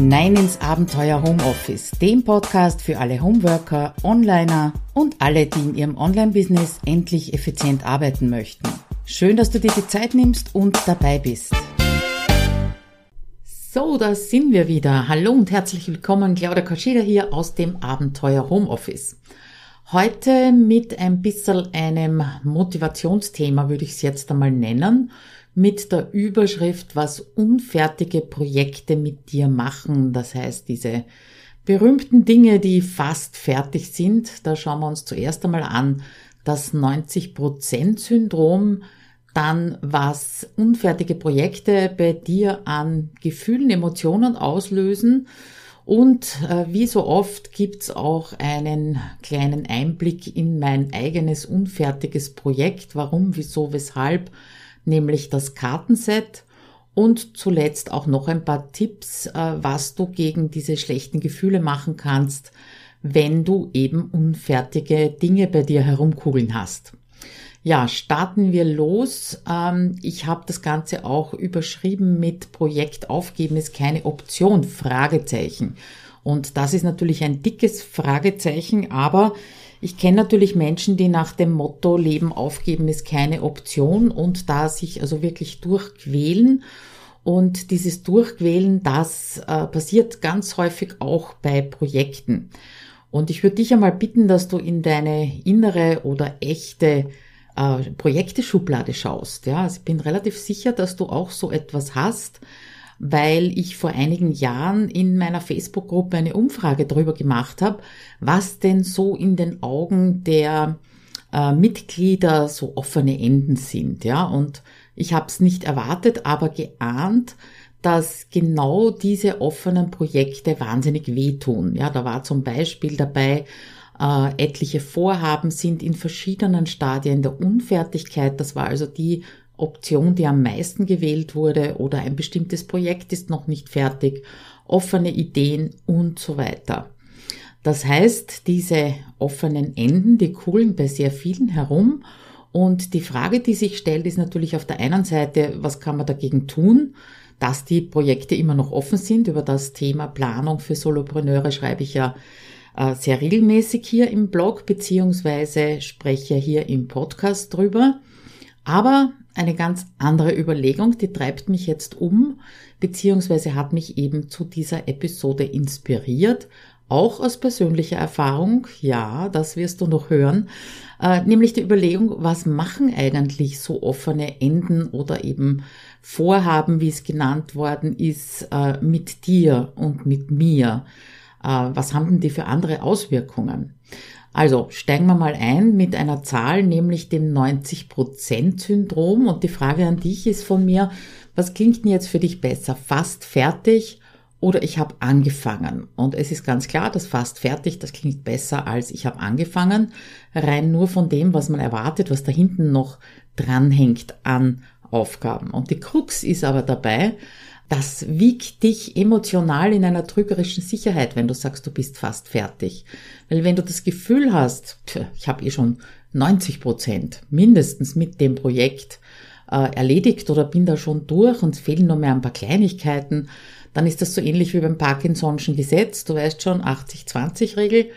hinein ins Abenteuer Homeoffice, dem Podcast für alle Homeworker, Onliner und alle, die in ihrem Online-Business endlich effizient arbeiten möchten. Schön, dass du dir die Zeit nimmst und dabei bist. So, da sind wir wieder. Hallo und herzlich willkommen, Claudia Kaschida hier aus dem Abenteuer Homeoffice. Heute mit ein bisschen einem Motivationsthema würde ich es jetzt einmal nennen mit der Überschrift, was unfertige Projekte mit dir machen. Das heißt, diese berühmten Dinge, die fast fertig sind. Da schauen wir uns zuerst einmal an das 90%-Syndrom, dann was unfertige Projekte bei dir an Gefühlen, Emotionen auslösen. Und äh, wie so oft gibt's auch einen kleinen Einblick in mein eigenes unfertiges Projekt. Warum, wieso, weshalb nämlich das Kartenset und zuletzt auch noch ein paar Tipps, äh, was du gegen diese schlechten Gefühle machen kannst, wenn du eben unfertige Dinge bei dir herumkugeln hast. Ja, starten wir los. Ähm, ich habe das Ganze auch überschrieben mit Projekt aufgeben ist keine Option, Fragezeichen. Und das ist natürlich ein dickes Fragezeichen, aber ich kenne natürlich Menschen, die nach dem Motto Leben aufgeben ist keine Option und da sich also wirklich durchquälen. Und dieses Durchquälen, das äh, passiert ganz häufig auch bei Projekten. Und ich würde dich einmal bitten, dass du in deine innere oder echte äh, Projekteschublade schaust. Ja, also ich bin relativ sicher, dass du auch so etwas hast weil ich vor einigen Jahren in meiner Facebook-Gruppe eine Umfrage darüber gemacht habe, was denn so in den Augen der äh, Mitglieder so offene Enden sind. Ja, und ich habe es nicht erwartet, aber geahnt, dass genau diese offenen Projekte wahnsinnig wehtun. Ja, da war zum Beispiel dabei, äh, etliche Vorhaben sind in verschiedenen Stadien der Unfertigkeit. Das war also die Option, die am meisten gewählt wurde oder ein bestimmtes Projekt ist noch nicht fertig, offene Ideen und so weiter. Das heißt, diese offenen Enden, die kugeln bei sehr vielen herum und die Frage, die sich stellt, ist natürlich auf der einen Seite, was kann man dagegen tun, dass die Projekte immer noch offen sind. Über das Thema Planung für Solopreneure schreibe ich ja äh, sehr regelmäßig hier im Blog beziehungsweise spreche hier im Podcast drüber. Aber eine ganz andere Überlegung, die treibt mich jetzt um, beziehungsweise hat mich eben zu dieser Episode inspiriert, auch aus persönlicher Erfahrung, ja, das wirst du noch hören, äh, nämlich die Überlegung, was machen eigentlich so offene Enden oder eben Vorhaben, wie es genannt worden ist, äh, mit dir und mit mir? Äh, was haben denn die für andere Auswirkungen? Also steigen wir mal ein mit einer Zahl, nämlich dem 90%-Syndrom. Und die Frage an dich ist von mir, was klingt denn jetzt für dich besser? Fast fertig oder ich habe angefangen? Und es ist ganz klar, dass fast fertig, das klingt besser als ich habe angefangen. Rein nur von dem, was man erwartet, was da hinten noch dranhängt an Aufgaben. Und die Krux ist aber dabei, das wiegt dich emotional in einer trügerischen Sicherheit, wenn du sagst, du bist fast fertig. Weil wenn du das Gefühl hast, ich habe eh schon 90 Prozent mindestens mit dem Projekt äh, erledigt oder bin da schon durch und fehlen nur mehr ein paar Kleinigkeiten, dann ist das so ähnlich wie beim Parkinson'schen Gesetz. Du weißt schon, 80-20-Regel,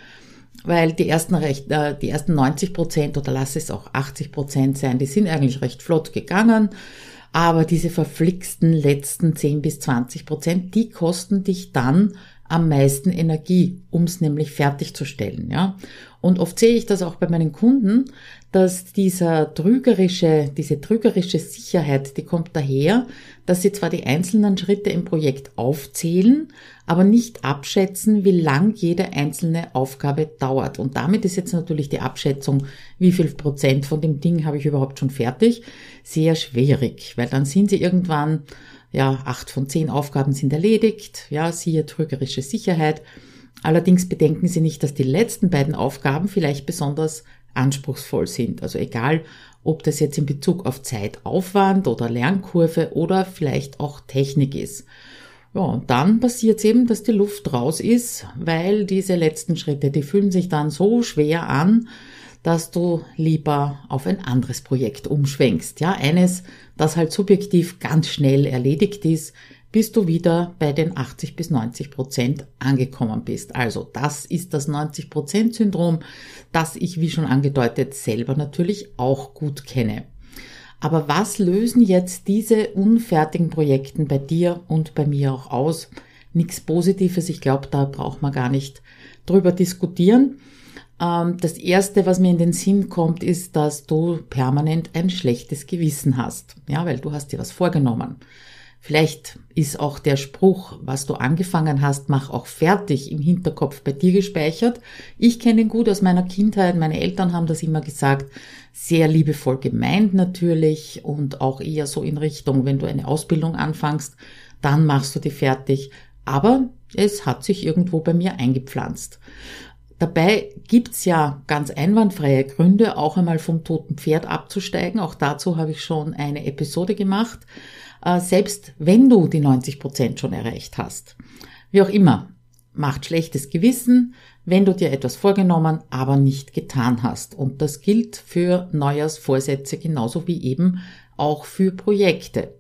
weil die ersten, recht, äh, die ersten 90 Prozent oder lass es auch 80 Prozent sein, die sind eigentlich recht flott gegangen. Aber diese verflixten letzten 10 bis 20 Prozent, die kosten dich dann am meisten Energie, um es nämlich fertigzustellen, ja. Und oft sehe ich das auch bei meinen Kunden, dass dieser trügerische, diese trügerische Sicherheit, die kommt daher, dass sie zwar die einzelnen Schritte im Projekt aufzählen, aber nicht abschätzen, wie lang jede einzelne Aufgabe dauert. Und damit ist jetzt natürlich die Abschätzung, wie viel Prozent von dem Ding habe ich überhaupt schon fertig, sehr schwierig, weil dann sind sie irgendwann ja, acht von zehn Aufgaben sind erledigt. Ja, siehe trügerische Sicherheit. Allerdings bedenken Sie nicht, dass die letzten beiden Aufgaben vielleicht besonders anspruchsvoll sind. Also egal, ob das jetzt in Bezug auf Zeitaufwand oder Lernkurve oder vielleicht auch Technik ist. Ja, und dann passiert es eben, dass die Luft raus ist, weil diese letzten Schritte, die fühlen sich dann so schwer an, dass du lieber auf ein anderes Projekt umschwenkst. Ja, eines, das halt subjektiv ganz schnell erledigt ist, bis du wieder bei den 80 bis 90 Prozent angekommen bist. Also das ist das 90 Prozent Syndrom, das ich, wie schon angedeutet, selber natürlich auch gut kenne. Aber was lösen jetzt diese unfertigen Projekten bei dir und bei mir auch aus? Nichts Positives. Ich glaube, da braucht man gar nicht drüber diskutieren. Ähm, das erste, was mir in den Sinn kommt, ist, dass du permanent ein schlechtes Gewissen hast. Ja, weil du hast dir was vorgenommen. Vielleicht ist auch der Spruch, was du angefangen hast, mach auch fertig im Hinterkopf bei dir gespeichert. Ich kenne ihn gut aus meiner Kindheit. Meine Eltern haben das immer gesagt. Sehr liebevoll gemeint natürlich und auch eher so in Richtung, wenn du eine Ausbildung anfängst, dann machst du die fertig. Aber es hat sich irgendwo bei mir eingepflanzt. Dabei gibt's ja ganz einwandfreie Gründe, auch einmal vom toten Pferd abzusteigen. Auch dazu habe ich schon eine Episode gemacht. Äh, selbst wenn du die 90 Prozent schon erreicht hast. Wie auch immer, macht schlechtes Gewissen, wenn du dir etwas vorgenommen, aber nicht getan hast. Und das gilt für Neujahrsvorsätze genauso wie eben auch für Projekte.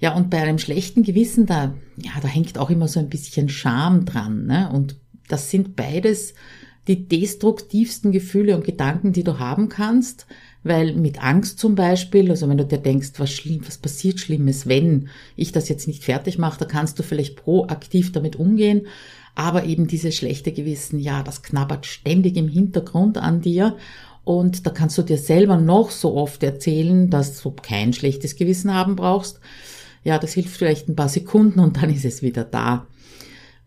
Ja, und bei einem schlechten Gewissen, da, ja, da hängt auch immer so ein bisschen Scham dran. Ne? Und das sind beides die destruktivsten Gefühle und Gedanken, die du haben kannst, weil mit Angst zum Beispiel, also wenn du dir denkst, was schlimm, was passiert Schlimmes, wenn ich das jetzt nicht fertig mache, da kannst du vielleicht proaktiv damit umgehen. Aber eben dieses schlechte Gewissen, ja, das knabbert ständig im Hintergrund an dir. Und da kannst du dir selber noch so oft erzählen, dass du kein schlechtes Gewissen haben brauchst. Ja, das hilft vielleicht ein paar Sekunden und dann ist es wieder da.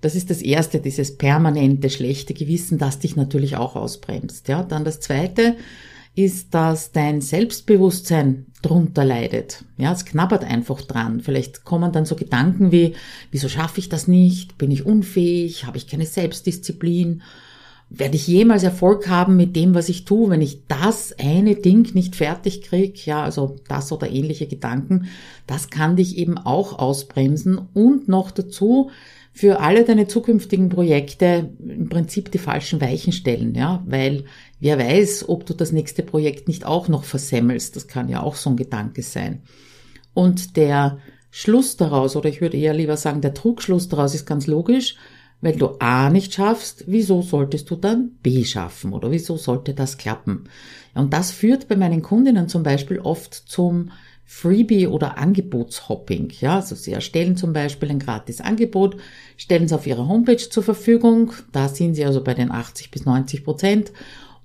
Das ist das erste, dieses permanente schlechte Gewissen, das dich natürlich auch ausbremst. Ja, dann das zweite, ist, dass dein Selbstbewusstsein drunter leidet. Ja, es knabbert einfach dran. Vielleicht kommen dann so Gedanken wie, wieso schaffe ich das nicht? Bin ich unfähig? Habe ich keine Selbstdisziplin? Werde ich jemals Erfolg haben mit dem, was ich tue, wenn ich das eine Ding nicht fertig kriege? Ja, also das oder ähnliche Gedanken. Das kann dich eben auch ausbremsen und noch dazu für alle deine zukünftigen Projekte im Prinzip die falschen Weichen stellen, ja, weil wer weiß, ob du das nächste Projekt nicht auch noch versemmelst. Das kann ja auch so ein Gedanke sein. Und der Schluss daraus, oder ich würde eher lieber sagen, der Trugschluss daraus ist ganz logisch. Wenn du A nicht schaffst, wieso solltest du dann B schaffen? Oder wieso sollte das klappen? Und das führt bei meinen Kundinnen zum Beispiel oft zum Freebie oder Angebotshopping. Ja, also Sie erstellen zum Beispiel ein gratis Angebot, stellen es auf Ihrer Homepage zur Verfügung. Da sind Sie also bei den 80 bis 90 Prozent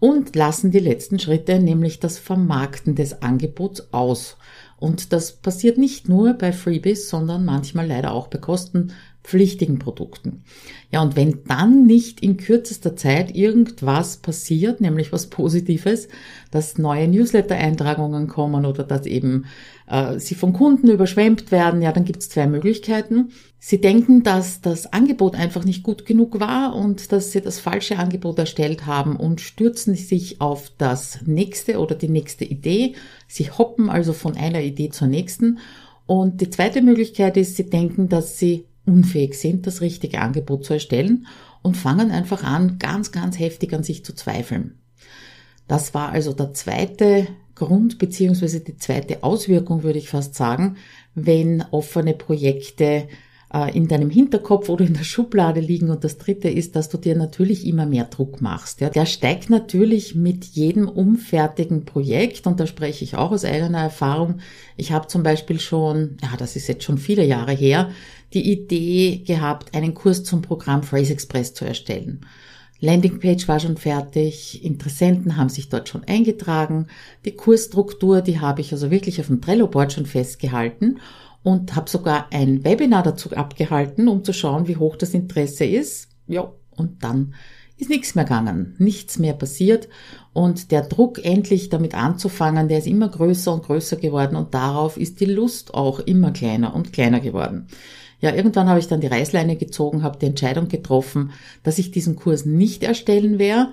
und lassen die letzten Schritte, nämlich das Vermarkten des Angebots aus. Und das passiert nicht nur bei Freebies, sondern manchmal leider auch bei Kosten pflichtigen Produkten. Ja, und wenn dann nicht in kürzester Zeit irgendwas passiert, nämlich was Positives, dass neue Newsletter-Eintragungen kommen oder dass eben äh, sie von Kunden überschwemmt werden, ja, dann gibt es zwei Möglichkeiten. Sie denken, dass das Angebot einfach nicht gut genug war und dass sie das falsche Angebot erstellt haben und stürzen sich auf das nächste oder die nächste Idee. Sie hoppen also von einer Idee zur nächsten. Und die zweite Möglichkeit ist, sie denken, dass sie unfähig sind, das richtige Angebot zu erstellen und fangen einfach an, ganz, ganz heftig an sich zu zweifeln. Das war also der zweite Grund beziehungsweise die zweite Auswirkung, würde ich fast sagen, wenn offene Projekte äh, in deinem Hinterkopf oder in der Schublade liegen. Und das dritte ist, dass du dir natürlich immer mehr Druck machst. Ja. Der steigt natürlich mit jedem umfertigen Projekt und da spreche ich auch aus eigener Erfahrung. Ich habe zum Beispiel schon, ja, das ist jetzt schon viele Jahre her, die Idee gehabt, einen Kurs zum Programm Phrase Express zu erstellen. Landingpage war schon fertig, Interessenten haben sich dort schon eingetragen, die Kursstruktur, die habe ich also wirklich auf dem Trello-Board schon festgehalten und habe sogar ein Webinar dazu abgehalten, um zu schauen, wie hoch das Interesse ist. Ja, und dann ist nichts mehr gegangen, nichts mehr passiert und der Druck endlich damit anzufangen, der ist immer größer und größer geworden und darauf ist die Lust auch immer kleiner und kleiner geworden. Ja, irgendwann habe ich dann die Reißleine gezogen, habe die Entscheidung getroffen, dass ich diesen Kurs nicht erstellen werde.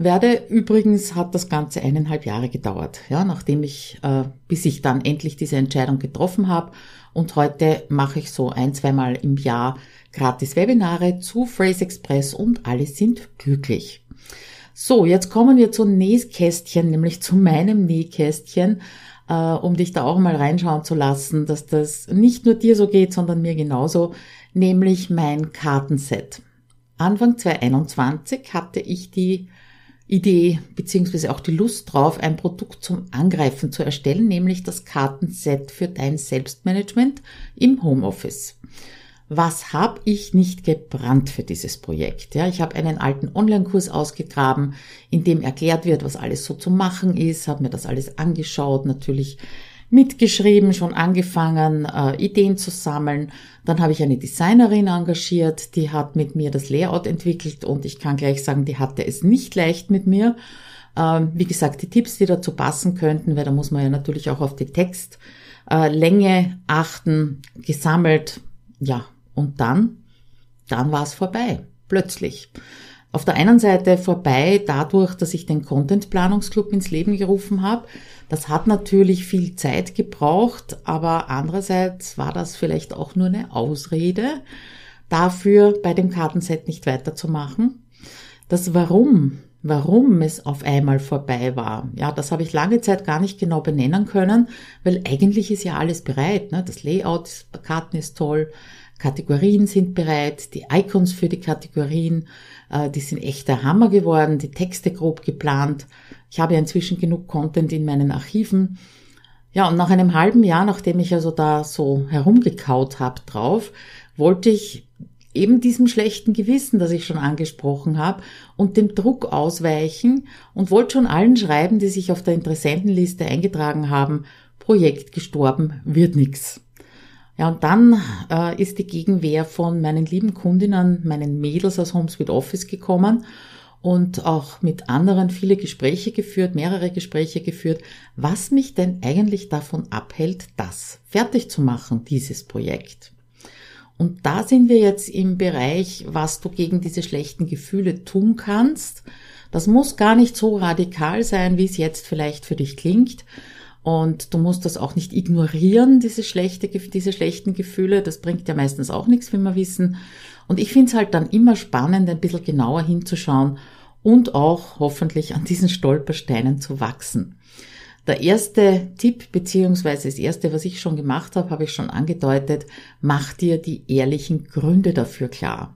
Werde übrigens hat das Ganze eineinhalb Jahre gedauert, ja, nachdem ich, äh, bis ich dann endlich diese Entscheidung getroffen habe. Und heute mache ich so ein, zweimal im Jahr gratis Webinare zu Phrase Express und alle sind glücklich. So, jetzt kommen wir zum Nähkästchen, nämlich zu meinem Nähkästchen. äh, um dich da auch mal reinschauen zu lassen, dass das nicht nur dir so geht, sondern mir genauso, nämlich mein Kartenset. Anfang 2021 hatte ich die Idee beziehungsweise auch die Lust drauf, ein Produkt zum Angreifen zu erstellen, nämlich das Kartenset für dein Selbstmanagement im Homeoffice. Was habe ich nicht gebrannt für dieses Projekt? Ja, ich habe einen alten Online-Kurs ausgegraben, in dem erklärt wird, was alles so zu machen ist, habe mir das alles angeschaut, natürlich mitgeschrieben, schon angefangen, äh, Ideen zu sammeln. Dann habe ich eine Designerin engagiert, die hat mit mir das Layout entwickelt und ich kann gleich sagen, die hatte es nicht leicht mit mir. Ähm, wie gesagt, die Tipps, die dazu passen könnten, weil da muss man ja natürlich auch auf die Textlänge achten, gesammelt. Ja, und dann, dann war es vorbei. Plötzlich. Auf der einen Seite vorbei dadurch, dass ich den Content Planungsclub ins Leben gerufen habe. Das hat natürlich viel Zeit gebraucht, aber andererseits war das vielleicht auch nur eine Ausrede dafür, bei dem Kartenset nicht weiterzumachen. Das Warum, warum es auf einmal vorbei war, ja, das habe ich lange Zeit gar nicht genau benennen können, weil eigentlich ist ja alles bereit. Ne? Das Layout der Karten ist toll, Kategorien sind bereit, die Icons für die Kategorien, äh, die sind echt der Hammer geworden, die Texte grob geplant. Ich habe ja inzwischen genug Content in meinen Archiven. Ja, und nach einem halben Jahr, nachdem ich also da so herumgekaut habe drauf, wollte ich eben diesem schlechten Gewissen, das ich schon angesprochen habe, und dem Druck ausweichen und wollte schon allen schreiben, die sich auf der Interessentenliste eingetragen haben, Projekt gestorben, wird nix. Ja, und dann äh, ist die Gegenwehr von meinen lieben Kundinnen, meinen Mädels aus HomeSuite Office gekommen und auch mit anderen viele Gespräche geführt, mehrere Gespräche geführt, was mich denn eigentlich davon abhält, das fertig zu machen, dieses Projekt. Und da sind wir jetzt im Bereich, was du gegen diese schlechten Gefühle tun kannst. Das muss gar nicht so radikal sein, wie es jetzt vielleicht für dich klingt. Und du musst das auch nicht ignorieren, diese, schlechte, diese schlechten Gefühle. Das bringt ja meistens auch nichts, wie wir wissen. Und ich finde es halt dann immer spannend, ein bisschen genauer hinzuschauen und auch hoffentlich an diesen Stolpersteinen zu wachsen. Der erste Tipp, beziehungsweise das erste, was ich schon gemacht habe, habe ich schon angedeutet, mach dir die ehrlichen Gründe dafür klar.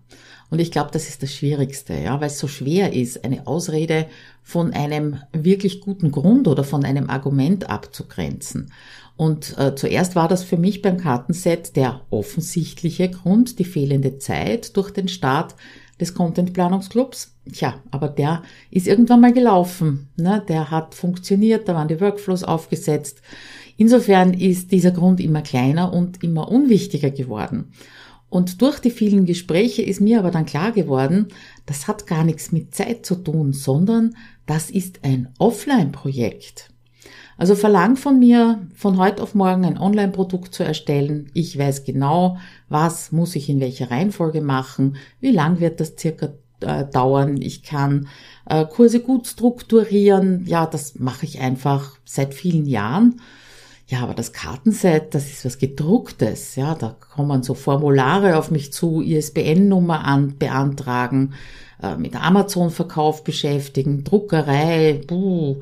Und ich glaube, das ist das Schwierigste, ja, weil es so schwer ist, eine Ausrede von einem wirklich guten Grund oder von einem Argument abzugrenzen. Und äh, zuerst war das für mich beim Kartenset der offensichtliche Grund, die fehlende Zeit durch den Start des Content Planungsclubs. Tja, aber der ist irgendwann mal gelaufen. Ne? Der hat funktioniert, da waren die Workflows aufgesetzt. Insofern ist dieser Grund immer kleiner und immer unwichtiger geworden. Und durch die vielen Gespräche ist mir aber dann klar geworden, das hat gar nichts mit Zeit zu tun, sondern das ist ein Offline-Projekt. Also verlang von mir, von heute auf morgen ein Online-Produkt zu erstellen. Ich weiß genau, was muss ich in welcher Reihenfolge machen, wie lang wird das circa äh, dauern. Ich kann äh, Kurse gut strukturieren. Ja, das mache ich einfach seit vielen Jahren. Ja, aber das Kartenset, das ist was gedrucktes. Ja, da kommen so Formulare auf mich zu, ISBN-Nummer an, beantragen, äh, mit Amazon-Verkauf beschäftigen, Druckerei, buh.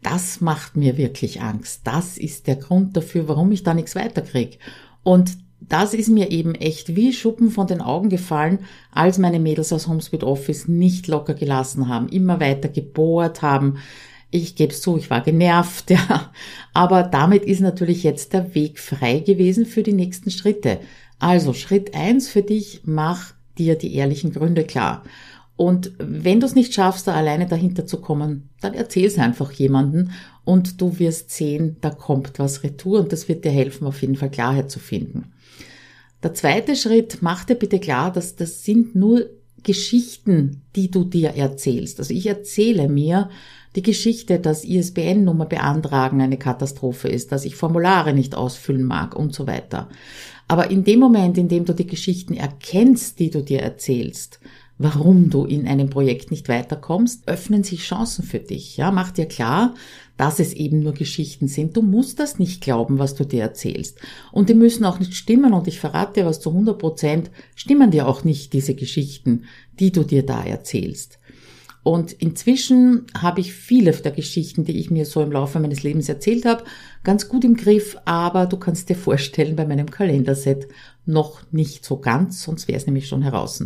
Das macht mir wirklich Angst. Das ist der Grund dafür, warum ich da nichts weiterkriege. Und das ist mir eben echt wie Schuppen von den Augen gefallen, als meine Mädels aus Homespeed Office nicht locker gelassen haben, immer weiter gebohrt haben, ich gebe es zu, ich war genervt, ja. Aber damit ist natürlich jetzt der Weg frei gewesen für die nächsten Schritte. Also Schritt eins für dich, mach dir die ehrlichen Gründe klar. Und wenn du es nicht schaffst, da alleine dahinter zu kommen, dann erzähl es einfach jemanden und du wirst sehen, da kommt was retour und das wird dir helfen, auf jeden Fall Klarheit zu finden. Der zweite Schritt, mach dir bitte klar, dass das sind nur Geschichten, die du dir erzählst. Also ich erzähle mir, die Geschichte, dass ISBN-Nummer beantragen eine Katastrophe ist, dass ich Formulare nicht ausfüllen mag und so weiter. Aber in dem Moment, in dem du die Geschichten erkennst, die du dir erzählst, warum du in einem Projekt nicht weiterkommst, öffnen sich Chancen für dich. Ja, mach dir klar, dass es eben nur Geschichten sind. Du musst das nicht glauben, was du dir erzählst. Und die müssen auch nicht stimmen. Und ich verrate dir was zu 100 Prozent, stimmen dir auch nicht diese Geschichten, die du dir da erzählst. Und inzwischen habe ich viele der Geschichten, die ich mir so im Laufe meines Lebens erzählt habe, ganz gut im Griff, aber du kannst dir vorstellen, bei meinem Kalenderset noch nicht so ganz, sonst wäre es nämlich schon heraus.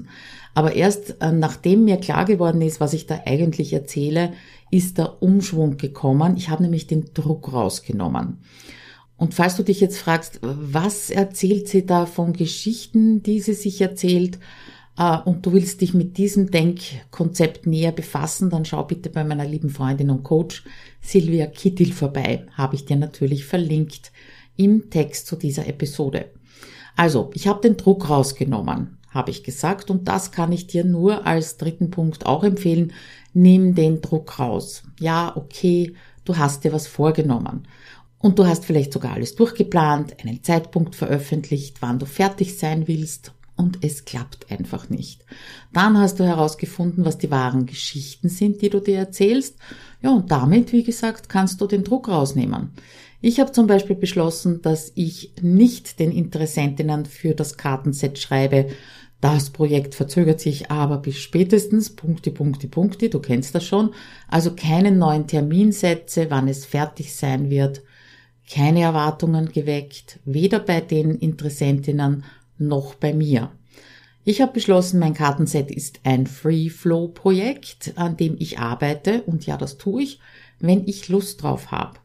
Aber erst äh, nachdem mir klar geworden ist, was ich da eigentlich erzähle, ist der Umschwung gekommen. Ich habe nämlich den Druck rausgenommen. Und falls du dich jetzt fragst, was erzählt sie da von Geschichten, die sie sich erzählt, äh, und du willst dich mit diesem Denkkonzept näher befassen, dann schau bitte bei meiner lieben Freundin und Coach Silvia Kittil vorbei. Habe ich dir natürlich verlinkt im Text zu dieser Episode. Also, ich habe den Druck rausgenommen, habe ich gesagt, und das kann ich dir nur als dritten Punkt auch empfehlen. Nimm den Druck raus. Ja, okay, du hast dir was vorgenommen. Und du hast vielleicht sogar alles durchgeplant, einen Zeitpunkt veröffentlicht, wann du fertig sein willst und es klappt einfach nicht. Dann hast du herausgefunden, was die wahren Geschichten sind, die du dir erzählst. Ja, und damit, wie gesagt, kannst du den Druck rausnehmen. Ich habe zum Beispiel beschlossen, dass ich nicht den Interessentinnen für das Kartenset schreibe, das Projekt verzögert sich aber bis spätestens Punkte, Punkte, Punkte, du kennst das schon. Also keine neuen Terminsätze, wann es fertig sein wird, keine Erwartungen geweckt, weder bei den Interessentinnen noch bei mir. Ich habe beschlossen, mein Kartenset ist ein Free-Flow-Projekt, an dem ich arbeite und ja, das tue ich, wenn ich Lust drauf habe.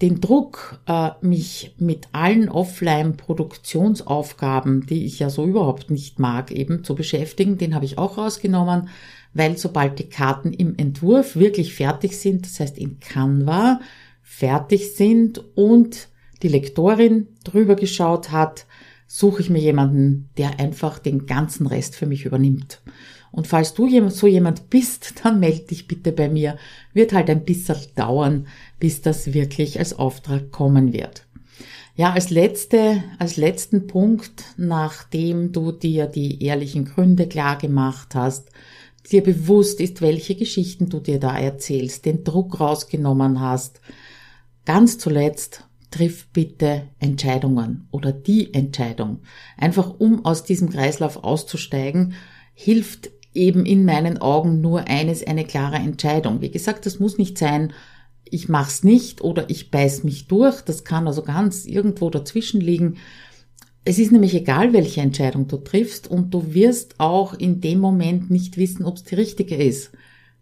Den Druck, äh, mich mit allen Offline-Produktionsaufgaben, die ich ja so überhaupt nicht mag, eben zu beschäftigen, den habe ich auch rausgenommen, weil sobald die Karten im Entwurf wirklich fertig sind, das heißt in Canva fertig sind und die Lektorin drüber geschaut hat, suche ich mir jemanden, der einfach den ganzen Rest für mich übernimmt. Und falls du so jemand bist, dann melde dich bitte bei mir. Wird halt ein bisschen dauern, bis das wirklich als Auftrag kommen wird. Ja, als letzte, als letzten Punkt, nachdem du dir die ehrlichen Gründe klar gemacht hast, dir bewusst ist, welche Geschichten du dir da erzählst, den Druck rausgenommen hast, ganz zuletzt triff bitte Entscheidungen oder die Entscheidung. Einfach um aus diesem Kreislauf auszusteigen, hilft eben in meinen Augen nur eines, eine klare Entscheidung. Wie gesagt, das muss nicht sein, ich mach's nicht oder ich beiß mich durch. Das kann also ganz irgendwo dazwischen liegen. Es ist nämlich egal, welche Entscheidung du triffst und du wirst auch in dem Moment nicht wissen, ob es die richtige ist.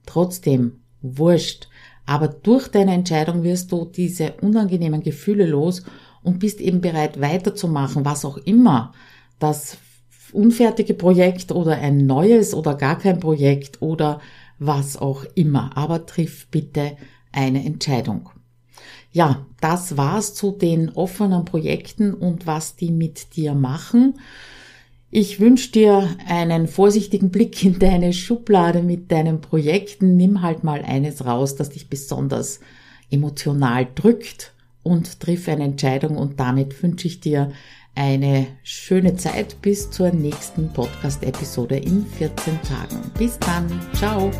Trotzdem, wurscht. Aber durch deine Entscheidung wirst du diese unangenehmen Gefühle los und bist eben bereit weiterzumachen, was auch immer das unfertige Projekt oder ein neues oder gar kein Projekt oder was auch immer. Aber triff bitte eine Entscheidung. Ja, das war's zu den offenen Projekten und was die mit dir machen. Ich wünsche dir einen vorsichtigen Blick in deine Schublade mit deinen Projekten. Nimm halt mal eines raus, das dich besonders emotional drückt und triff eine Entscheidung und damit wünsche ich dir eine schöne Zeit bis zur nächsten Podcast-Episode in 14 Tagen. Bis dann. Ciao.